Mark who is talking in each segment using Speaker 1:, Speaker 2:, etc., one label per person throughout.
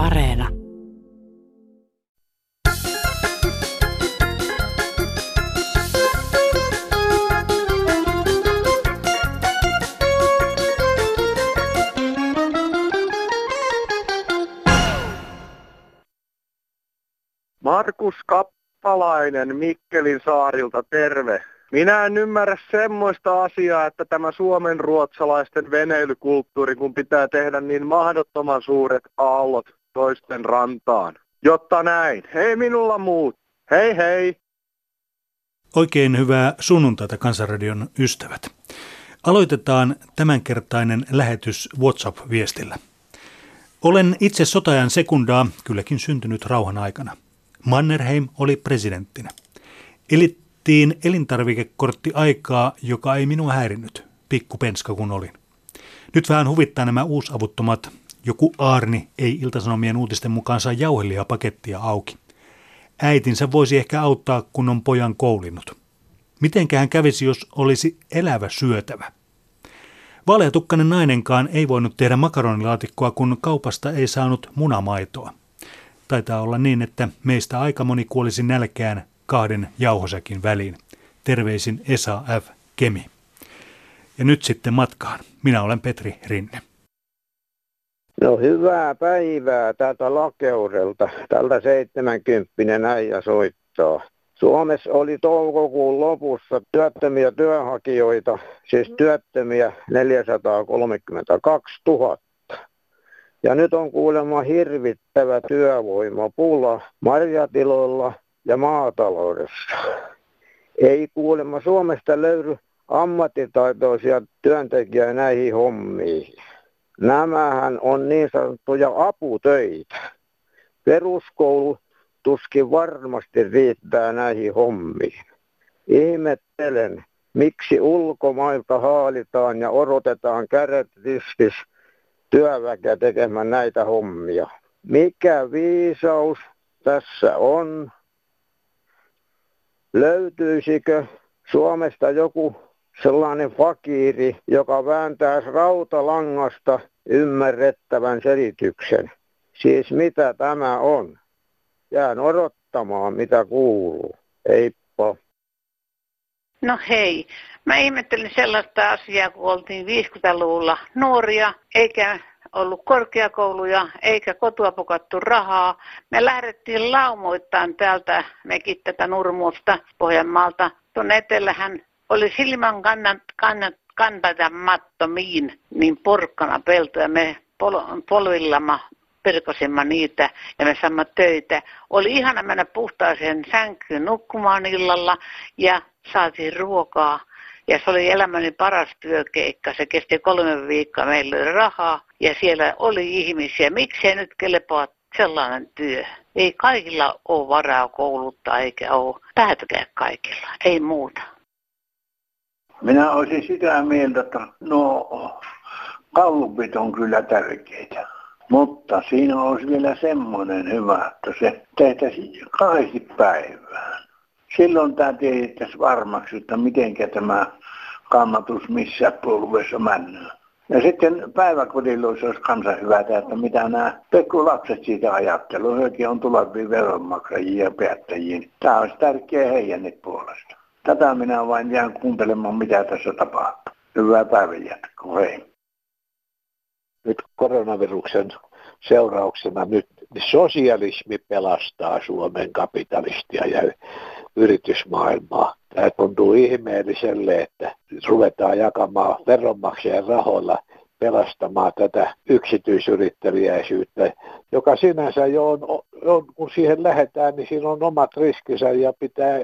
Speaker 1: Areena.
Speaker 2: Markus Kappalainen Mikkelin saarilta, terve. Minä en ymmärrä semmoista asiaa, että tämä suomen ruotsalaisten veneilykulttuuri, kun pitää tehdä niin mahdottoman suuret aallot toisten rantaan. Jotta näin. Hei minulla muut. Hei hei.
Speaker 3: Oikein hyvää sunnuntaita Kansanradion ystävät. Aloitetaan tämänkertainen lähetys WhatsApp-viestillä. Olen itse sotajan sekundaa kylläkin syntynyt rauhan aikana. Mannerheim oli presidenttinä. Elittiin elintarvikekortti aikaa, joka ei minua häirinnyt, pikkupenska kun olin. Nyt vähän huvittaa nämä uusavuttomat. Joku Aarni ei iltasanomien uutisten mukaan saa jauhelia pakettia auki. Äitinsä voisi ehkä auttaa, kun on pojan koulinut. Mitenkään kävisi, jos olisi elävä syötävä. Vaaleatukkainen nainenkaan ei voinut tehdä makaronilaatikkoa, kun kaupasta ei saanut munamaitoa. Taitaa olla niin, että meistä aika moni kuolisi nälkään kahden jauhosäkin väliin. Terveisin Esa F. Kemi. Ja nyt sitten matkaan. Minä olen Petri Rinne.
Speaker 4: No hyvää päivää täältä Lakeudelta. Tältä 70 äijä soittaa. Suomessa oli toukokuun lopussa työttömiä työnhakijoita, siis työttömiä 432 000. Ja nyt on kuulemma hirvittävä työvoimapula marjatiloilla ja maataloudessa. Ei kuulemma Suomesta löydy ammattitaitoisia työntekijä näihin hommiin. Nämähän on niin sanottuja aputöitä. Peruskoulu tuskin varmasti riittää näihin hommiin. Ihmettelen, miksi ulkomailta haalitaan ja odotetaan kädet riskis työväkeä tekemään näitä hommia. Mikä viisaus tässä on? Löytyisikö Suomesta joku sellainen fakiri, joka vääntää rautalangasta ymmärrettävän selityksen? Siis mitä tämä on? Jään odottamaan, mitä kuuluu. Heippa.
Speaker 5: No hei, mä ihmettelin sellaista asiaa, kun oltiin 50-luvulla nuoria, eikä ollut korkeakouluja, eikä kotua pokattu rahaa. Me lähdettiin laumoittain täältä, mekin tätä Nurmuusta, Pohjanmaalta. Tuonne etelähän oli silmän kannat, kannat, kantamattomiin niin porkkana peltoja. Me pol, polvillamme perkosimme niitä ja me saamme töitä. Oli ihana mennä puhtaaseen sänkyyn nukkumaan illalla ja saatiin ruokaa. Ja se oli elämäni paras työkeikka. Se kesti kolme viikkoa. Meillä oli rahaa ja siellä oli ihmisiä. Miksei nyt kelepaa sellainen työ? Ei kaikilla ole varaa kouluttaa eikä ole päätäkään kaikilla. Ei muuta.
Speaker 6: Minä olisin sitä mieltä, että no kallupit on kyllä tärkeitä. Mutta siinä olisi vielä semmoinen hyvä, että se tehtäisiin kahdesti päivään. Silloin tämä tiedettäisiin varmaksi, että miten tämä kannatus missä puolueessa mennään. Ja sitten päiväkodilla olisi kanssa hyvä, että mitä nämä pekkulapset siitä ajattelua. Hekin on tulevia veronmaksajia ja päättäjiä. Tämä olisi tärkeää heidän puolesta. Tätä minä vain jään kuuntelemaan, mitä tässä tapahtuu. Hyvää päivänjatkoa. Hei
Speaker 4: nyt koronaviruksen seurauksena nyt sosialismi pelastaa Suomen kapitalistia ja yritysmaailmaa. Tämä tuntuu ihmeelliselle, että ruvetaan jakamaan veronmaksajan rahoilla pelastamaan tätä yksityisyrittäjäisyyttä, joka sinänsä jo on, on, kun siihen lähdetään, niin siinä on omat riskinsä ja pitää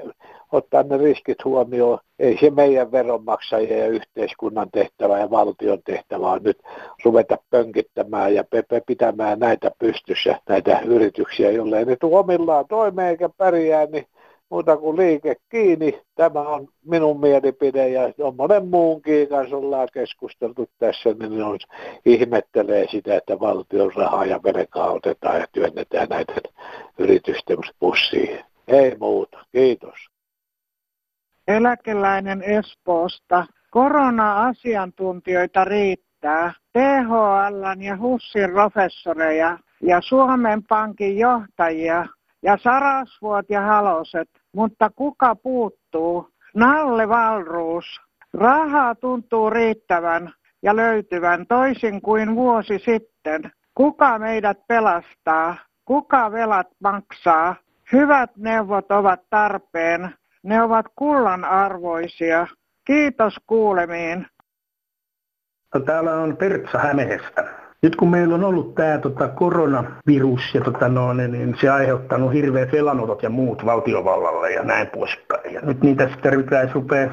Speaker 4: ottaa ne riskit huomioon. Ei se meidän veronmaksajien ja yhteiskunnan tehtävä ja valtion tehtävä on nyt ruveta pönkittämään ja pitämään näitä pystyssä, näitä yrityksiä, jollei ne tule omillaan toimeen eikä pärjää, niin muuta kuin liike kiinni. Tämä on minun mielipide ja on monen muunkin kanssa ollaan keskusteltu tässä, niin on, ihmettelee sitä, että valtion rahaa ja velkaa otetaan ja työnnetään näitä yritysten pussiin. Ei muuta. Kiitos.
Speaker 7: Eläkeläinen Espoosta. Korona-asiantuntijoita riittää. THL ja HUSin professoreja ja Suomen Pankin johtajia ja Sarasvuot ja Haloset, mutta kuka puuttuu? Nalle Valruus. Rahaa tuntuu riittävän ja löytyvän toisin kuin vuosi sitten. Kuka meidät pelastaa? Kuka velat maksaa? Hyvät neuvot ovat tarpeen. Ne ovat kullan arvoisia. Kiitos kuulemiin.
Speaker 1: No, täällä on Pertsa Hämeestä. Nyt kun meillä on ollut tämä tota, koronavirus ja tota, no, niin, se aiheuttanut hirveät velanotot ja muut valtiovallalle ja näin poispäin. Ja nyt niitä sitten pitäisi rupea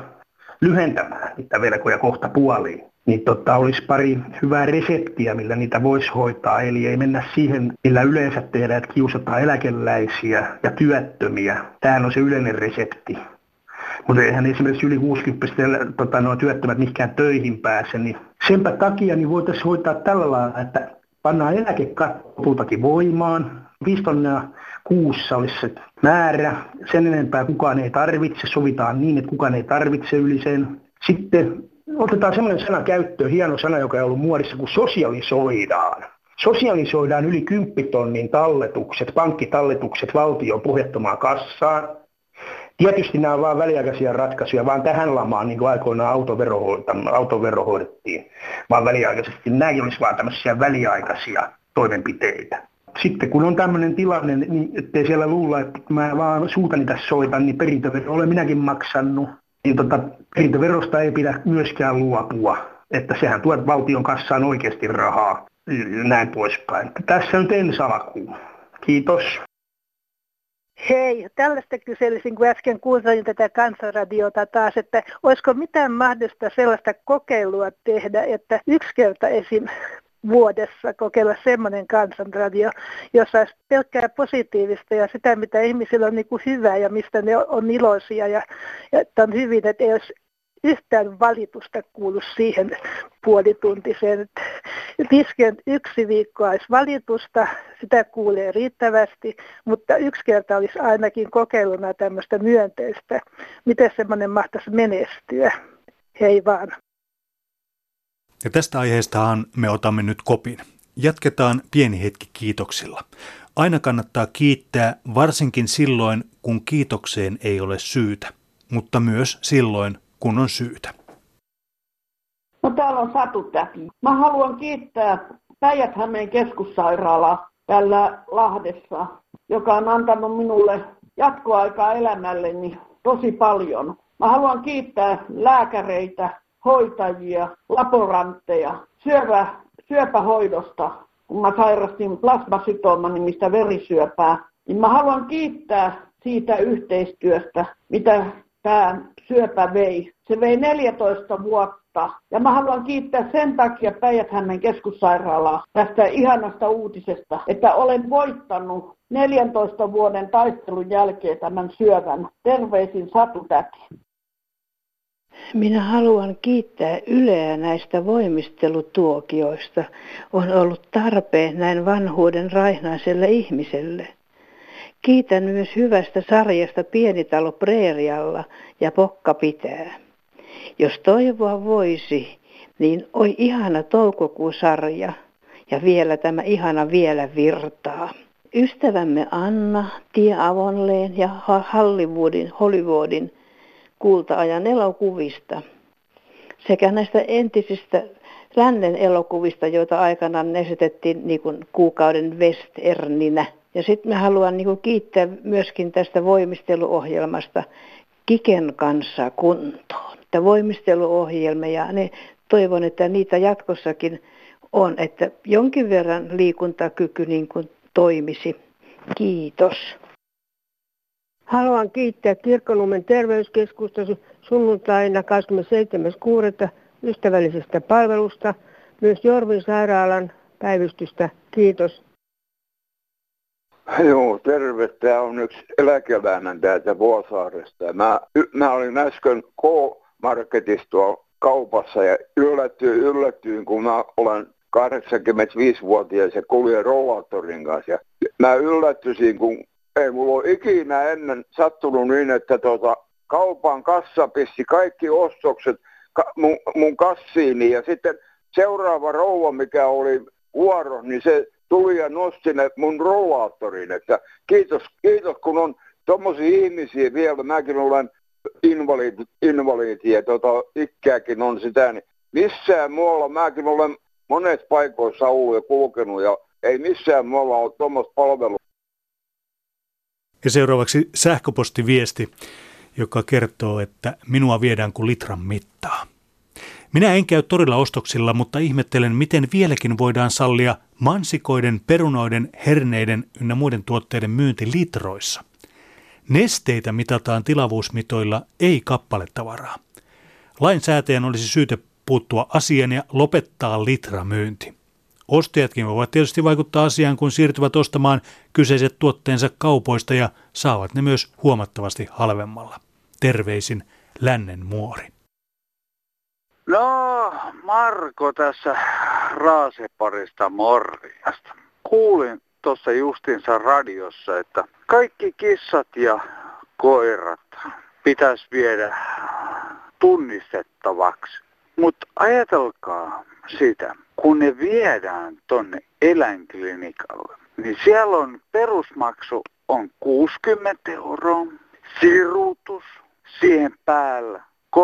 Speaker 1: lyhentämään niitä velkoja kohta puoliin. Niin tota, olisi pari hyvää reseptiä, millä niitä voisi hoitaa. Eli ei mennä siihen, millä yleensä tehdään, että kiusataan eläkeläisiä ja työttömiä. Tämä on se yleinen resepti. Mutta eihän esimerkiksi yli 60 tota, no, työttömät mihinkään töihin pääse, niin senpä takia niin voitaisiin hoitaa tällä lailla, että pannaan eläkekatto voimaan, 5 tonnia kuussa olisi se määrä, sen enempää kukaan ei tarvitse, sovitaan niin, että kukaan ei tarvitse yli sen. Sitten otetaan semmoinen sana käyttöön, hieno sana, joka on ollut muodissa, kun sosialisoidaan. Sosialisoidaan yli 10 tonnin talletukset, pankkitalletukset valtion pohjattomaan kassaan. Tietysti nämä on vain väliaikaisia ratkaisuja, vaan tähän lamaan, niin kuin aikoinaan autovero, autovero hoidettiin, vaan väliaikaisesti. Näin olisi vain tämmöisiä väliaikaisia toimenpiteitä. Sitten kun on tämmöinen tilanne, niin ettei siellä luulla, että mä vaan suutani tässä soitan, niin perintövero olen minäkin maksanut. Niin tota, perintöverosta ei pidä myöskään luopua, että sehän tuot valtion kassaan oikeasti rahaa näin poispäin. Tässä nyt ensi alkuun. Kiitos.
Speaker 8: Hei, tällaista kyselisin, kun äsken kuuntelin tätä kansanradiota taas, että olisiko mitään mahdollista sellaista kokeilua tehdä, että yksi kerta esim. vuodessa kokeilla semmoinen kansanradio, jossa olisi pelkkää positiivista ja sitä, mitä ihmisillä on niin kuin hyvää ja mistä ne on iloisia ja, ja että on hyvin, että ei olisi yhtään valitusta kuulu siihen puolituntiseen. Tisken yksi viikko olisi valitusta, sitä kuulee riittävästi, mutta yksi kerta olisi ainakin kokeiluna tämmöistä myönteistä. Miten semmoinen mahtaisi menestyä? Hei vaan.
Speaker 3: Ja tästä aiheestahan me otamme nyt kopin. Jatketaan pieni hetki kiitoksilla. Aina kannattaa kiittää, varsinkin silloin, kun kiitokseen ei ole syytä, mutta myös silloin, kun on syytä.
Speaker 9: No täällä on Satu Täki. Mä haluan kiittää Päijät-Hämeen keskussairaalaa tällä Lahdessa, joka on antanut minulle jatkoaikaa elämälleni tosi paljon. Mä haluan kiittää lääkäreitä, hoitajia, laborantteja, syövä, syöpähoidosta, kun mä sairastin plasmasitooma nimistä verisyöpää, niin mä haluan kiittää siitä yhteistyöstä, mitä tämä syöpä vei. Se vei 14 vuotta. Ja mä haluan kiittää sen takia päijät keskussairaalaa tästä ihanasta uutisesta, että olen voittanut 14 vuoden taistelun jälkeen tämän syövän. Terveisin Satu Täti.
Speaker 10: Minä haluan kiittää Yleä näistä voimistelutuokioista. On ollut tarpeen näin vanhuuden raihnaiselle ihmiselle. Kiitän myös hyvästä sarjasta Pienitalo Preerialla ja Pokka pitää. Jos toivoa voisi, niin oi ihana toukokuun sarja ja vielä tämä ihana vielä virtaa. Ystävämme Anna, Tie Avonleen ja Hollywoodin, Hollywoodin kulta-ajan elokuvista sekä näistä entisistä lännen elokuvista, joita aikanaan esitettiin niin kuin kuukauden westerninä. Ja sitten mä haluan niin kiittää myöskin tästä voimisteluohjelmasta Kiken kanssa kuntoon. Tämä voimisteluohjelma ja ne, toivon, että niitä jatkossakin on, että jonkin verran liikuntakyky niin kuin toimisi. Kiitos.
Speaker 11: Haluan kiittää Kirkkonummen terveyskeskusta sunnuntaina 27.6. ystävällisestä palvelusta, myös Jorvin sairaalan päivystystä. Kiitos.
Speaker 12: Joo, terve. Tämä on yksi eläkeläinen täältä Vuosaaresta. Mä, mä olin äsken K-Marketissa kaupassa ja yllätyin, yllätyin, kun mä olen 85-vuotias ja kuljen rollaattorin kanssa. Ja mä yllättyisin, kun ei mulla ole ikinä ennen sattunut niin, että tota, kaupan kassa pisti kaikki ostokset ka- mun, mun kassiini ja sitten seuraava rouva, mikä oli vuoro, niin se tuli ja nosti ne mun rollaattoriin, että kiitos, kiitos kun on tommosia ihmisiä vielä, mäkin olen invalidi, invalidi ja tota, ikkääkin on sitä, niin missään muualla, mäkin olen monet paikoissa ollut ja kulkenut ja ei missään muualla ole tuommoista palvelua.
Speaker 3: Ja seuraavaksi sähköpostiviesti, joka kertoo, että minua viedään kuin litran mittaa. Minä en käy torilla ostoksilla, mutta ihmettelen, miten vieläkin voidaan sallia mansikoiden, perunoiden, herneiden ynnä muiden tuotteiden myynti litroissa. Nesteitä mitataan tilavuusmitoilla, ei kappaletavaraa. Lainsäätäjän olisi syytä puuttua asiaan ja lopettaa litramyynti. Ostajatkin voivat tietysti vaikuttaa asiaan, kun siirtyvät ostamaan kyseiset tuotteensa kaupoista ja saavat ne myös huomattavasti halvemmalla. Terveisin Lännen muori.
Speaker 13: No, Marko tässä Raaseparista Morjasta. Kuulin tuossa justinsa radiossa, että kaikki kissat ja koirat pitäisi viedä tunnistettavaksi. Mutta ajatelkaa sitä, kun ne viedään tonne eläinklinikalle, niin siellä on perusmaksu on 60 euroa, sirutus siihen päällä 30-60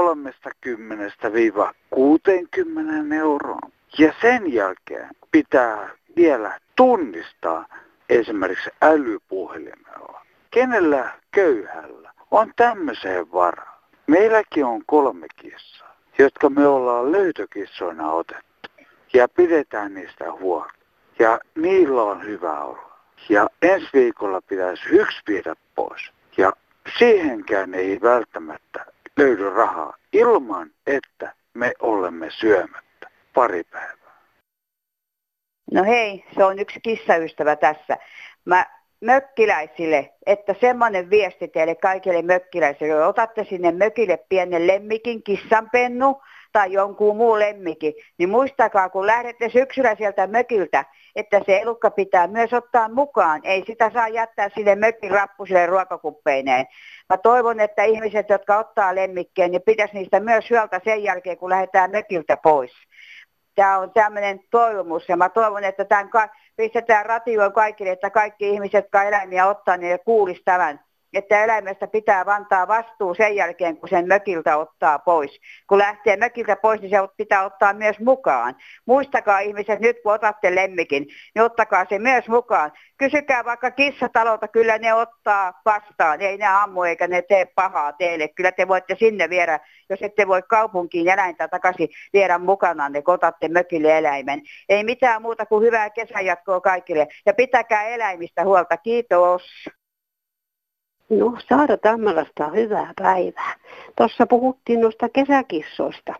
Speaker 13: euroa. Ja sen jälkeen pitää vielä tunnistaa esimerkiksi älypuhelimella. Kenellä köyhällä on tämmöiseen varaa? Meilläkin on kolme kissaa, jotka me ollaan löytökissoina otettu. Ja pidetään niistä huolta. Ja niillä on hyvä olla. Ja ensi viikolla pitäisi yksi viedä pois. Ja siihenkään ei välttämättä löydy rahaa ilman, että me olemme syömättä pari päivää.
Speaker 14: No hei, se on yksi kissaystävä tässä. Mä mökkiläisille, että semmoinen viesti teille kaikille mökkiläisille, otatte sinne mökille pienen lemmikin, kissanpennu tai jonkun muun lemmikin, niin muistakaa, kun lähdette syksyllä sieltä mökiltä, että se elukka pitää myös ottaa mukaan. Ei sitä saa jättää sinne mökin rappusille ruokakuppeineen. Mä toivon, että ihmiset, jotka ottaa lemmikkeen, niin pitäisi niistä myös hyöltä sen jälkeen, kun lähdetään mökiltä pois. Tämä on tämmöinen toivomus ja mä toivon, että tämän pistetään ratioon kaikille, että kaikki ihmiset, jotka eläimiä ottaa, niin kuulisi tämän että eläimestä pitää vantaa vastuu sen jälkeen, kun sen mökiltä ottaa pois. Kun lähtee mökiltä pois, niin se pitää ottaa myös mukaan. Muistakaa ihmiset, nyt kun otatte lemmikin, niin ottakaa se myös mukaan. Kysykää vaikka kissatalolta, kyllä ne ottaa vastaan. Ei ne ammu eikä ne tee pahaa teille. Kyllä te voitte sinne viedä, jos ette voi kaupunkiin eläintä takaisin viedä mukanaan, ne otatte mökille eläimen. Ei mitään muuta kuin hyvää kesänjatkoa kaikille. Ja pitäkää eläimistä huolta. Kiitos.
Speaker 15: No, Saara Tammelasta on hyvää päivää. Tuossa puhuttiin noista kesäkissoista.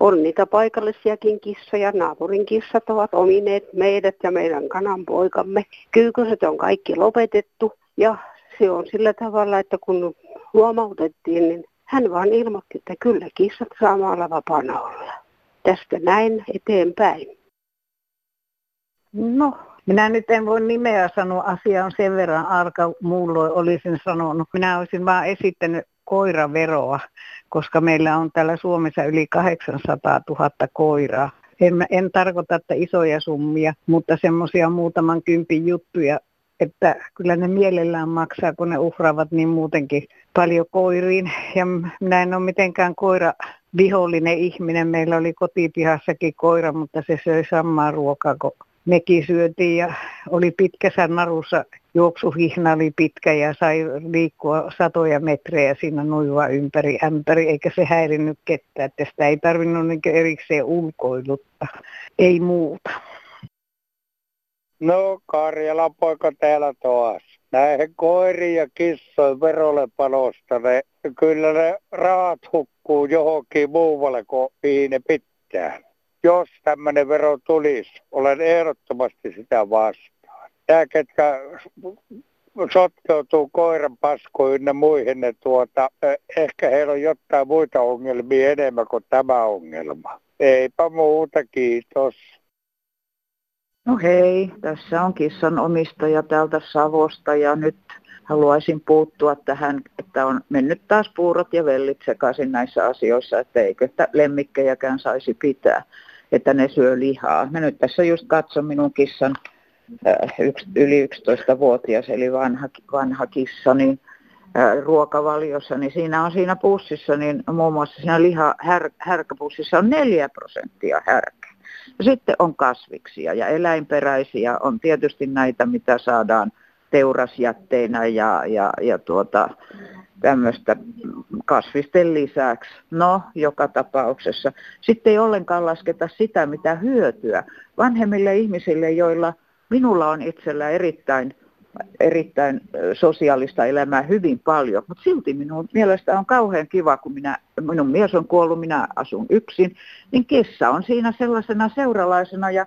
Speaker 15: On niitä paikallisiakin kissoja. Naapurin kissat ovat omineet meidät ja meidän kananpoikamme. Kyyköset on kaikki lopetettu ja se on sillä tavalla, että kun huomautettiin, niin hän vaan ilmoitti, että kyllä kissat saa maalla vapaana olla. Tästä näin eteenpäin.
Speaker 16: No, minä nyt en voi nimeä sanoa, asia on sen verran arka, muulloin olisin sanonut. Minä olisin vaan esittänyt koiraveroa, koska meillä on täällä Suomessa yli 800 000 koiraa. En, en tarkoita, että isoja summia, mutta semmoisia muutaman kympin juttuja, että kyllä ne mielellään maksaa, kun ne uhraavat niin muutenkin paljon koiriin. Ja minä en ole mitenkään koira vihollinen ihminen. Meillä oli kotipihassakin koira, mutta se söi samaa ruokaa kuin mekin syötiin ja oli pitkässä narussa, juoksuhihna oli pitkä ja sai liikkua satoja metrejä siinä nuivaa ympäri ämpäri, eikä se häirinnyt ketään, että sitä ei tarvinnut niin erikseen ulkoilutta, ei muuta.
Speaker 17: No Karjala poika täällä taas. Näihin koiriin ja kissoihin verolle panosta, ne, kyllä ne rahat hukkuu johonkin muualle kuin mihin ne pitää jos tämmöinen vero tulisi, olen ehdottomasti sitä vastaan. Tämä, ketkä sotkeutuu koiran paskoihin ynnä muihin, ne tuota, ehkä heillä on jotain muita ongelmia enemmän kuin tämä ongelma. Eipä muuta, kiitos.
Speaker 18: No hei, tässä on kissan omistaja täältä Savosta ja nyt haluaisin puuttua tähän, että on mennyt taas puurot ja vellit sekaisin näissä asioissa, että eikö lemmikkejäkään saisi pitää että ne syö lihaa. Mä nyt tässä just katson minun kissan yksi, yli 11-vuotias eli vanha, vanha kissa, niin ruokavaliossa, niin siinä on siinä pussissa, niin muun muassa siinä liha, här, härkäpussissa on 4 prosenttia härkää. Ja sitten on kasviksia ja eläinperäisiä, on tietysti näitä, mitä saadaan teurasjätteinä ja, ja, ja tuota, tämmöistä kasvisten lisäksi. No, joka tapauksessa. Sitten ei ollenkaan lasketa sitä, mitä hyötyä vanhemmille ihmisille, joilla minulla on itsellä erittäin erittäin sosiaalista elämää hyvin paljon, mutta silti minun mielestä on kauhean kiva, kun minä, minun mies on kuollut, minä asun yksin, niin kissa on siinä sellaisena seuralaisena ja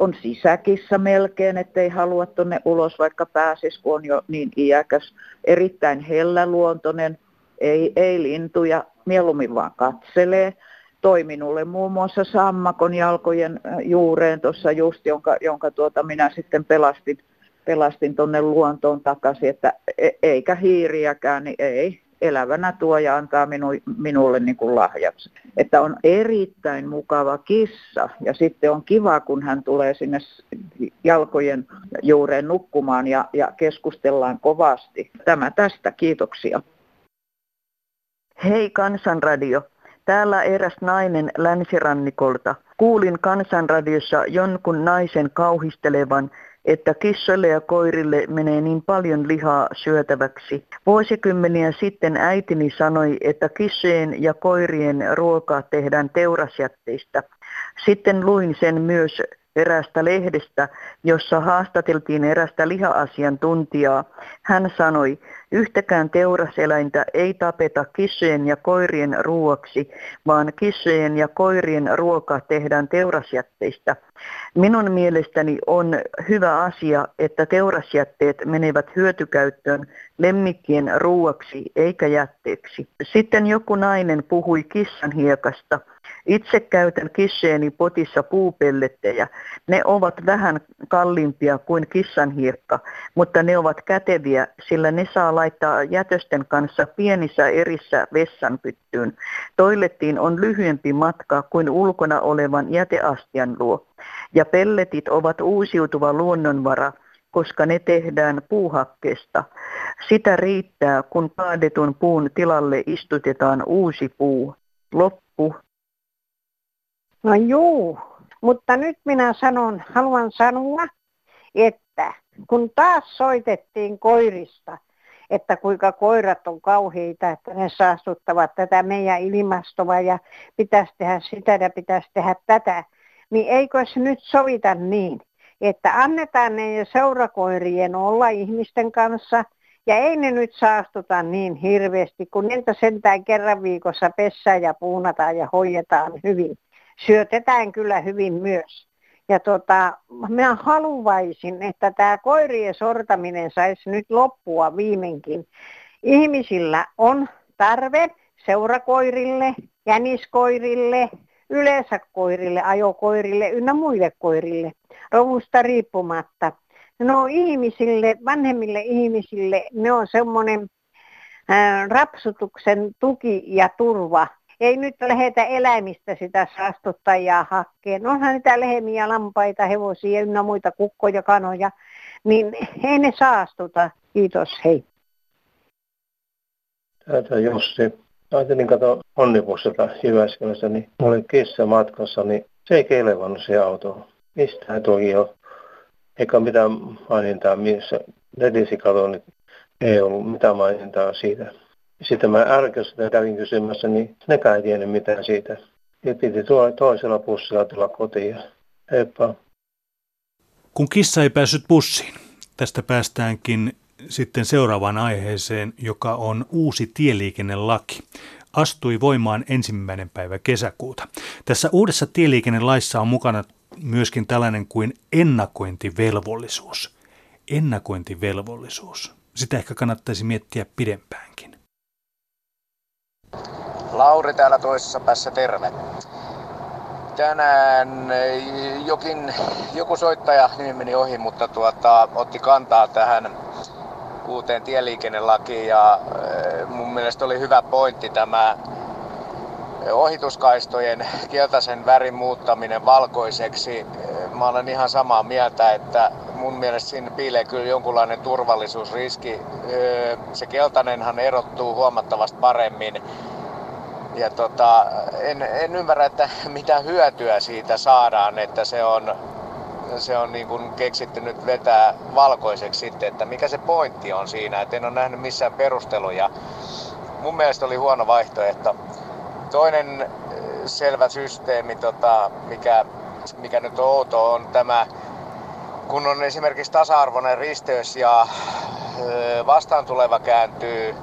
Speaker 18: on sisäkissa melkein, ettei halua tuonne ulos, vaikka pääsis, kun on jo niin iäkäs. Erittäin helläluontoinen, ei, ei lintuja, mieluummin vaan katselee. Toi minulle muun muassa sammakon jalkojen juureen tuossa just, jonka, jonka tuota minä sitten pelastin pelastin tuonne luontoon takaisin, että e- eikä hiiriäkään, niin ei. Elävänä tuo ja antaa minu, minulle niin kuin lahjaksi. Että on erittäin mukava kissa ja sitten on kiva, kun hän tulee sinne jalkojen juureen nukkumaan ja, ja keskustellaan kovasti. Tämä tästä, kiitoksia.
Speaker 19: Hei Kansanradio. Täällä eräs nainen länsirannikolta. Kuulin Kansanradiossa jonkun naisen kauhistelevan että kissoille ja koirille menee niin paljon lihaa syötäväksi. Vuosikymmeniä sitten äitini sanoi, että kissojen ja koirien ruoka tehdään teurasjätteistä. Sitten luin sen myös erästä lehdestä, jossa haastateltiin erästä liha-asiantuntijaa. Hän sanoi, yhtäkään teuraseläintä ei tapeta kissojen ja koirien ruoaksi, vaan kissojen ja koirien ruoka tehdään teurasjätteistä. Minun mielestäni on hyvä asia, että teurasjätteet menevät hyötykäyttöön lemmikkien ruuaksi eikä jätteeksi. Sitten joku nainen puhui kissan hiekasta. Itse käytän kisseeni potissa puupellettejä. Ne ovat vähän kalliimpia kuin kissanhiekka, mutta ne ovat käteviä, sillä ne saa laittaa jätösten kanssa pienissä erissä vessanpyttyyn. Toilettiin on lyhyempi matka kuin ulkona olevan jäteastian luo. Ja pelletit ovat uusiutuva luonnonvara, koska ne tehdään puuhakkeesta. Sitä riittää, kun kaadetun puun tilalle istutetaan uusi puu. Loppu.
Speaker 7: No juu, mutta nyt minä sanon, haluan sanoa, että kun taas soitettiin koirista, että kuinka koirat on kauheita, että ne saastuttavat tätä meidän ilmastoa ja pitäisi tehdä sitä ja pitäisi tehdä tätä, niin eikö se nyt sovita niin, että annetaan ne seurakoirien olla ihmisten kanssa ja ei ne nyt saastuta niin hirveästi, kun niitä sentään kerran viikossa pessään ja puunataan ja hoidetaan hyvin. Syötetään kyllä hyvin myös. Ja tota, minä haluaisin, että tämä koirien sortaminen saisi nyt loppua viimeinkin. Ihmisillä on tarve seurakoirille, jäniskoirille, yleensä koirille, ajokoirille ynnä muille koirille, rovusta riippumatta. No ihmisille, vanhemmille ihmisille, ne on semmoinen rapsutuksen tuki ja turva ei nyt lähetä eläimistä sitä saastuttajaa hakkeen. Onhan niitä lehmiä, lampaita, hevosia ynnä muita kukkoja, kanoja, niin ei ne saastuta. Kiitos, hei.
Speaker 20: Täältä Jussi. Ajattelin katsoa onnibussilta Jyväskylässä, niin oli kissa matkassa, niin se ei kelevannut se auto. Mistä toki jo? Eikä mitään mainintaa, missä netisi katsoin, niin ei ollut mitään mainintaa siitä sitten mä ärkössä kävin kysymässä, niin nekään ei tiennyt mitään siitä. Ja piti toisella bussilla tulla kotiin. Heippa.
Speaker 3: Kun kissa ei päässyt bussiin, tästä päästäänkin sitten seuraavaan aiheeseen, joka on uusi tieliikennelaki. Astui voimaan ensimmäinen päivä kesäkuuta. Tässä uudessa tieliikennelaissa on mukana myöskin tällainen kuin ennakointivelvollisuus. Ennakointivelvollisuus. Sitä ehkä kannattaisi miettiä pidempäänkin.
Speaker 21: Lauri täällä toisessa päässä, terve. Tänään eh, jokin, joku soittaja, nimi meni ohi, mutta tuota, otti kantaa tähän uuteen tieliikennelakiin ja eh, mun mielestä oli hyvä pointti tämä ohituskaistojen keltaisen värin muuttaminen valkoiseksi. Mä olen ihan samaa mieltä, että mun mielestä siinä piilee kyllä jonkunlainen turvallisuusriski. Se keltainenhan erottuu huomattavasti paremmin. Ja tota, en, en ymmärrä, että mitä hyötyä siitä saadaan, että se on, se on niin kuin keksitty nyt vetää valkoiseksi sitten, että mikä se pointti on siinä, että en ole nähnyt missään perusteluja. Mun mielestä oli huono vaihtoehto. Toinen selvä systeemi, tota, mikä, mikä nyt on outo, on tämä, kun on esimerkiksi tasa-arvoinen risteys ja vastaan tuleva kääntyy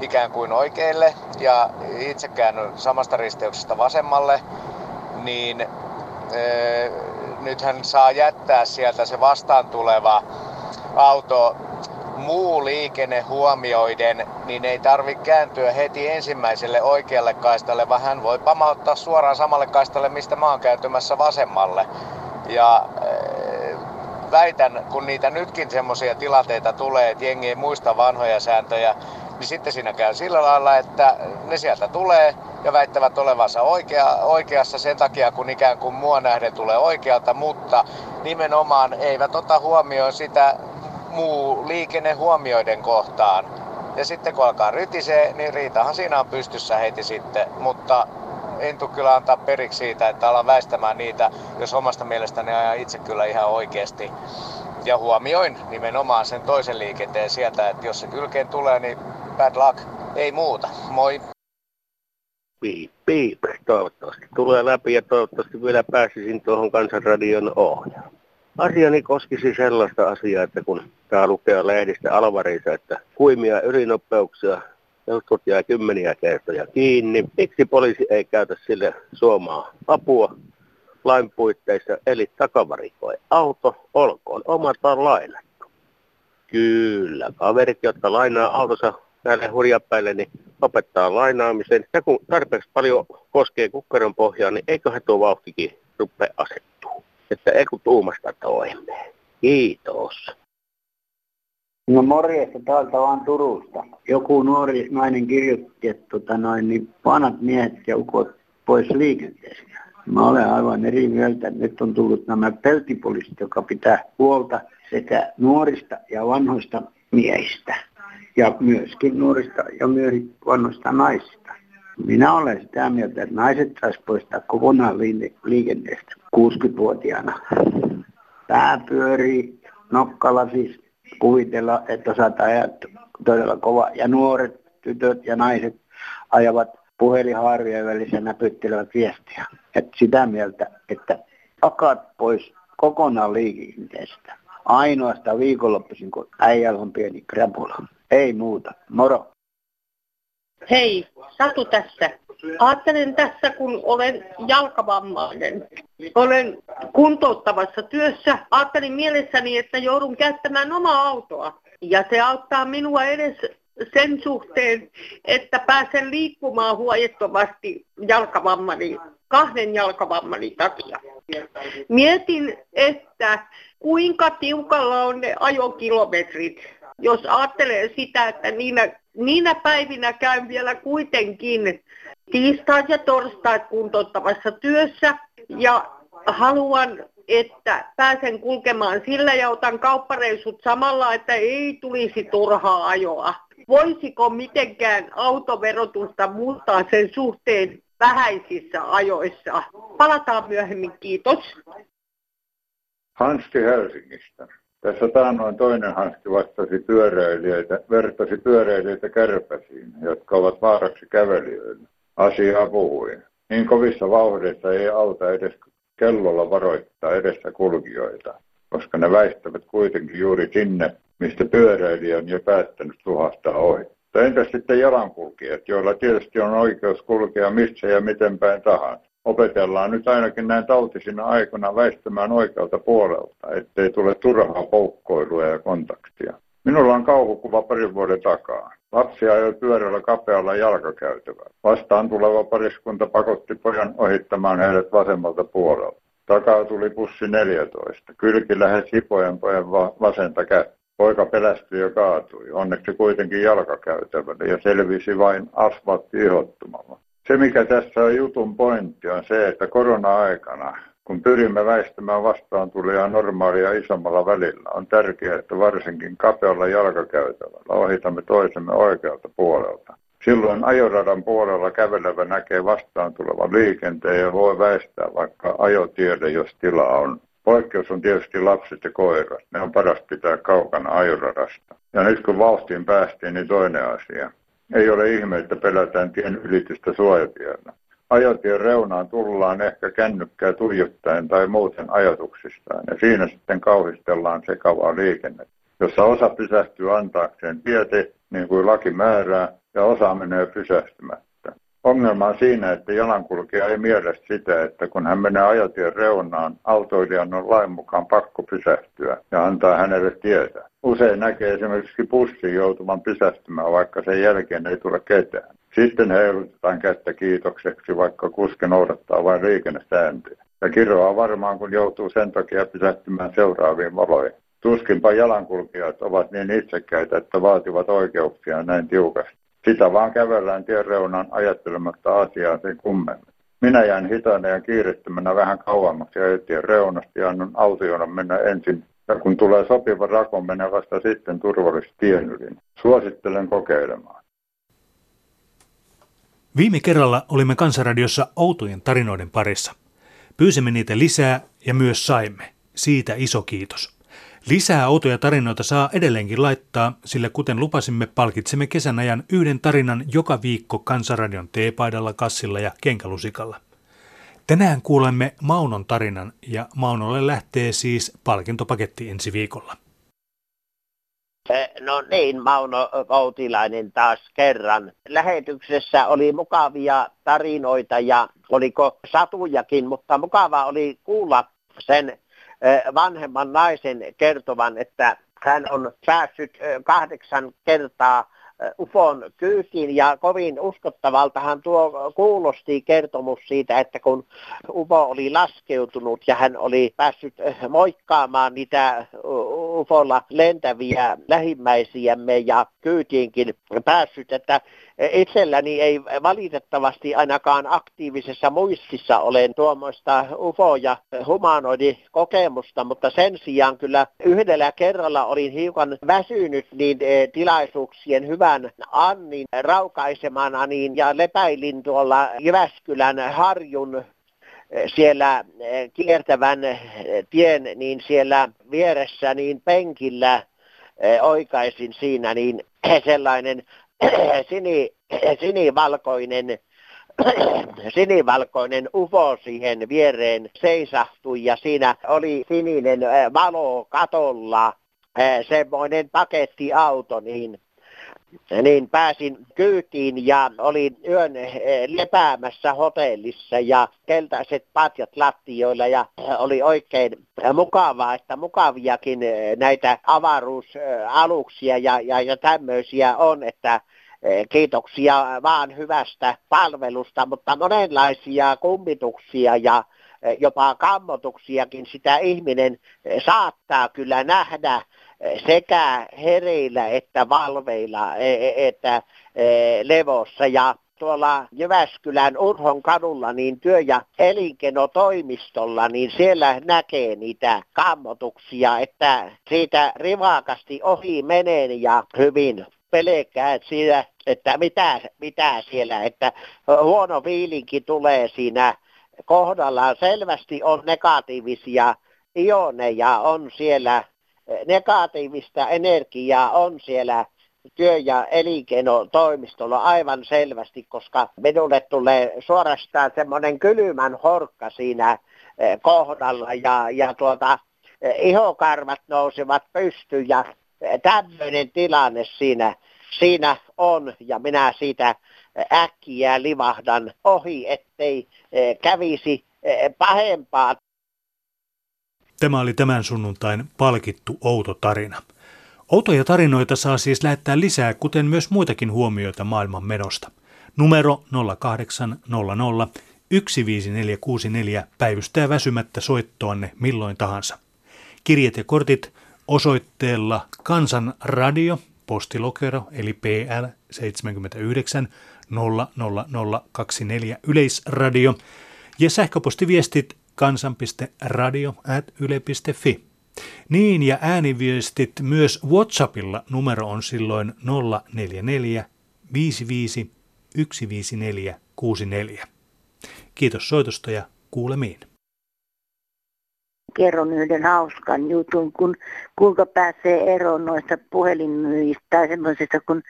Speaker 21: ikään kuin oikeille ja itse käännyn samasta risteyksestä vasemmalle, niin e, nythän saa jättää sieltä se vastaan tuleva auto muu liikenne huomioiden, niin ei tarvitse kääntyä heti ensimmäiselle oikealle kaistalle, vaan hän voi pamauttaa suoraan samalle kaistalle, mistä mä oon kääntymässä vasemmalle. Ja äh, väitän, kun niitä nytkin semmoisia tilanteita tulee, että jengi ei muista vanhoja sääntöjä, niin sitten siinä käy sillä lailla, että ne sieltä tulee ja väittävät olevansa oikea, oikeassa sen takia, kun ikään kuin mua nähden tulee oikealta, mutta nimenomaan eivät ota huomioon sitä muu liikenne huomioiden kohtaan. Ja sitten kun alkaa rytisee, niin riitahan siinä on pystyssä heti sitten, mutta en tule kyllä antaa periksi siitä, että alan väistämään niitä, jos omasta mielestäni ajan itse kyllä ihan oikeasti. Ja huomioin nimenomaan sen toisen liikenteen sieltä, että jos se kylkeen tulee, niin bad luck, ei muuta. Moi!
Speaker 22: Piip, piip. Toivottavasti tulee läpi ja toivottavasti vielä pääsisin tuohon Kansanradion ohjaan. Asiani koskisi sellaista asiaa, että kun tämä lukee lehdistä Alvarissa, että huimia ylinopeuksia, jotkut jää kymmeniä kertoja kiinni. Miksi poliisi ei käytä sille suomaa apua lain puitteissa, eli takavarikoi auto, olkoon omaltaan lainattu. Kyllä, kaverit, jotka lainaa autossa näille hurjapäille, niin opettaa lainaamisen. Ja kun tarpeeksi paljon koskee kukkaron pohjaa, niin eiköhän tuo vauhtikin rupea asettua että eku tuumasta toimeen. Kiitos.
Speaker 23: No morjesta täältä vaan Turusta. Joku nuori nainen kirjoitti, että tota noin, niin vanhat miehet ja ukot pois liikenteestä. Mä olen aivan eri mieltä. Nyt on tullut nämä peltipoliisit, joka pitää huolta sekä nuorista ja vanhoista miehistä. Ja myöskin nuorista ja myöskin vanhoista naisista. Minä olen sitä mieltä, että naiset saisi poistaa kokonaan liikenteestä 60-vuotiaana. Pää pyörii, nokkala siis kuvitella, että saat ajat todella kova. Ja nuoret tytöt ja naiset ajavat puhelinhaarvien välissä näpyttelevät viestiä. Et sitä mieltä, että akat pois kokonaan liikenteestä. Ainoastaan viikonloppuisin, kun äijällä on pieni krapula. Ei muuta. Moro.
Speaker 24: Hei, Satu tässä. Ajattelen tässä, kun olen jalkavammainen. Olen kuntouttavassa työssä. Ajattelin mielessäni, että joudun käyttämään omaa autoa. Ja se auttaa minua edes sen suhteen, että pääsen liikkumaan huojettomasti jalkavammani, kahden jalkavammani takia. Mietin, että kuinka tiukalla on ne ajokilometrit, jos ajattelee sitä, että niinä niinä päivinä käyn vielä kuitenkin tiistait ja torstait kuntouttavassa työssä ja haluan, että pääsen kulkemaan sillä ja otan kauppareissut samalla, että ei tulisi turhaa ajoa. Voisiko mitenkään autoverotusta muuttaa sen suhteen vähäisissä ajoissa? Palataan myöhemmin, kiitos.
Speaker 25: Hanski Helsingistä. Tässä taannoin toinen hanski vastasi pyöräilijöitä, vertasi pyöräilijöitä kärpäsiin, jotka ovat vaaraksi kävelijöille. Asiaa puhuin. Niin kovissa vauhdissa ei auta edes kellolla varoittaa edessä kulkijoita, koska ne väistävät kuitenkin juuri sinne, mistä pyöräilijä on jo päättänyt suhastaa ohi. Entäs sitten jalankulkijat, joilla tietysti on oikeus kulkea missä ja miten päin tahansa? Opetellaan nyt ainakin näin tautisina aikana väistämään oikealta puolelta, ettei tule turhaa poukkoilua ja kontaktia. Minulla on kauhukuva parin vuoden takaa. Lapsi ajoi pyörällä kapealla jalkakäytävällä. Vastaan tuleva pariskunta pakotti pojan ohittamaan heidät vasemmalta puolelta. Takaa tuli pussi 14. Kylki lähes hipojen pojan vasenta kättä. Poika pelästyi ja kaatui. Onneksi kuitenkin jalkakäytävälle ja selvisi vain asfaltti ihottumalla. Se, mikä tässä on jutun pointti, on se, että korona-aikana kun pyrimme väistämään vastaan tulijaa normaalia isommalla välillä, on tärkeää, että varsinkin kapealla jalkakäytävällä ohitamme toisemme oikealta puolelta. Silloin ajoradan puolella kävelevä näkee vastaan tulevan liikenteen ja voi väistää vaikka ajotielle, jos tila on. Poikkeus on tietysti lapset ja koirat. Ne on paras pitää kaukana ajoradasta. Ja nyt kun vauhtiin päästiin, niin toinen asia. Ei ole ihme, että pelätään tien ylitystä suojatiellä. Ajotien reunaan tullaan ehkä kännykkää tuijottaen tai muuten ajatuksistaan, ja siinä sitten kauhistellaan sekavaa liikennettä, jossa osa pysähtyy antaakseen tiete, niin kuin laki määrää, ja osa menee pysähtymättä. Ongelma on siinä, että jalankulkija ei miele sitä, että kun hän menee ajotien reunaan, autoilijan on lain mukaan pakko pysähtyä ja antaa hänelle tietä. Usein näkee esimerkiksi bussin joutuvan pysähtymään, vaikka sen jälkeen ei tule ketään. Sitten heilutetaan kättä kiitokseksi, vaikka kuski noudattaa vain liikennesääntöjä. Ja kiroaa varmaan, kun joutuu sen takia pysähtymään seuraaviin valoihin. Tuskinpa jalankulkijat ovat niin itsekkäitä, että vaativat oikeuksia näin tiukasti. Sitä vaan kävellään tien reunan ajattelematta asiaa sen kummemmin. Minä jään hitaana ja kiirettömänä vähän kauemmaksi ajetien reunasta ja annan autionon mennä ensin. Ja kun tulee sopiva rako, mennä vasta sitten turvallisesti tien yli. Suosittelen kokeilemaan.
Speaker 3: Viime kerralla olimme Kansanradiossa outojen tarinoiden parissa. Pyysimme niitä lisää ja myös saimme. Siitä iso kiitos. Lisää outoja tarinoita saa edelleenkin laittaa, sillä kuten lupasimme, palkitsemme kesän ajan yhden tarinan joka viikko Kansanradion teepaidalla, kassilla ja kenkälusikalla. Tänään kuulemme Maunon tarinan ja Maunolle lähtee siis palkintopaketti ensi viikolla.
Speaker 26: Eh, no niin, Mauno Koutilainen taas kerran. Lähetyksessä oli mukavia tarinoita ja oliko satujakin, mutta mukava oli kuulla sen eh, vanhemman naisen kertovan, että hän on päässyt eh, kahdeksan kertaa UFOn kyytiin. Ja kovin uskottavaltahan tuo kuulosti kertomus siitä, että kun UFO oli laskeutunut ja hän oli päässyt moikkaamaan niitä UFOlla lentäviä lähimmäisiämme ja kyytiinkin päässyt, että itselläni ei valitettavasti ainakaan aktiivisessa muistissa olen tuommoista UFO- ja humanoidikokemusta, mutta sen sijaan kyllä yhdellä kerralla olin hiukan väsynyt niin tilaisuuksien hyvän Annin raukaisemana niin, ja lepäilin tuolla Jyväskylän harjun siellä kiertävän tien, niin siellä vieressä niin penkillä oikaisin siinä niin sellainen sini, sinivalkoinen sinivalkoinen ufo siihen viereen seisahtui ja siinä oli sininen valo katolla, semmoinen pakettiauto, niin niin pääsin kyytiin ja olin yön lepäämässä hotellissa ja keltaiset patjat lattioilla ja oli oikein mukavaa, että mukaviakin näitä avaruusaluksia ja, ja, ja tämmöisiä on, että kiitoksia vaan hyvästä palvelusta, mutta monenlaisia kummituksia ja jopa kammotuksiakin sitä ihminen saattaa kyllä nähdä sekä hereillä että valveilla, e, e, että e, levossa. Ja tuolla Jyväskylän Urhon kadulla niin työ- ja elinkeinotoimistolla, niin siellä näkee niitä kammotuksia, että siitä rivakasti ohi menee ja hyvin pelkää siitä, että mitä, mitä siellä, että huono fiilinki tulee siinä kohdallaan. Selvästi on negatiivisia ioneja, on siellä negatiivista energiaa on siellä työ- ja elinkeinotoimistolla aivan selvästi, koska minulle tulee suorastaan semmoinen kylmän horkka siinä eh, kohdalla ja, ja tuota, eh, ihokarvat nousevat pystyyn ja eh, tämmöinen tilanne siinä, siinä on ja minä siitä äkkiä livahdan ohi, ettei kävisi pahempaa
Speaker 3: Tämä oli tämän sunnuntain palkittu outo tarina. Outoja tarinoita saa siis lähettää lisää, kuten myös muitakin huomioita maailman menosta. Numero 0800 15464 päivystää väsymättä soittoanne milloin tahansa. Kirjet ja kortit osoitteella Kansanradio, postilokero eli PL 79 00024 Yleisradio ja sähköpostiviestit kansan.radio.yle.fi. Niin ja ääniviestit myös WhatsAppilla numero on silloin 044 55 154 64. Kiitos soitosta ja kuulemiin.
Speaker 27: Kerron yhden hauskan jutun, kun kuinka pääsee eroon noista puhelinmyyjistä tai semmoisista, kun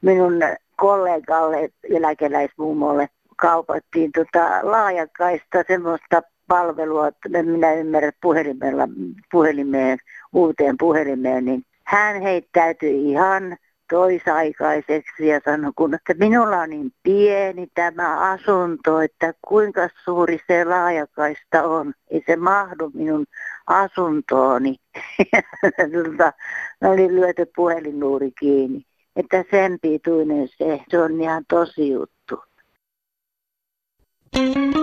Speaker 27: minun kollegalle, eläkeläismummolle kaupattiin tota laajakaista semmoista palvelua, että minä ymmärrän puhelimella, puhelimeen, uuteen puhelimeen, niin hän heittäytyi ihan toisaikaiseksi ja sanoi, kun, että minulla on niin pieni tämä asunto, että kuinka suuri se laajakaista on. Ei se mahdu minun asuntooni. Mä olin lyöty puhelinnuuri kiinni. Että sen pituinen se, se on ihan tosi juttu. thank you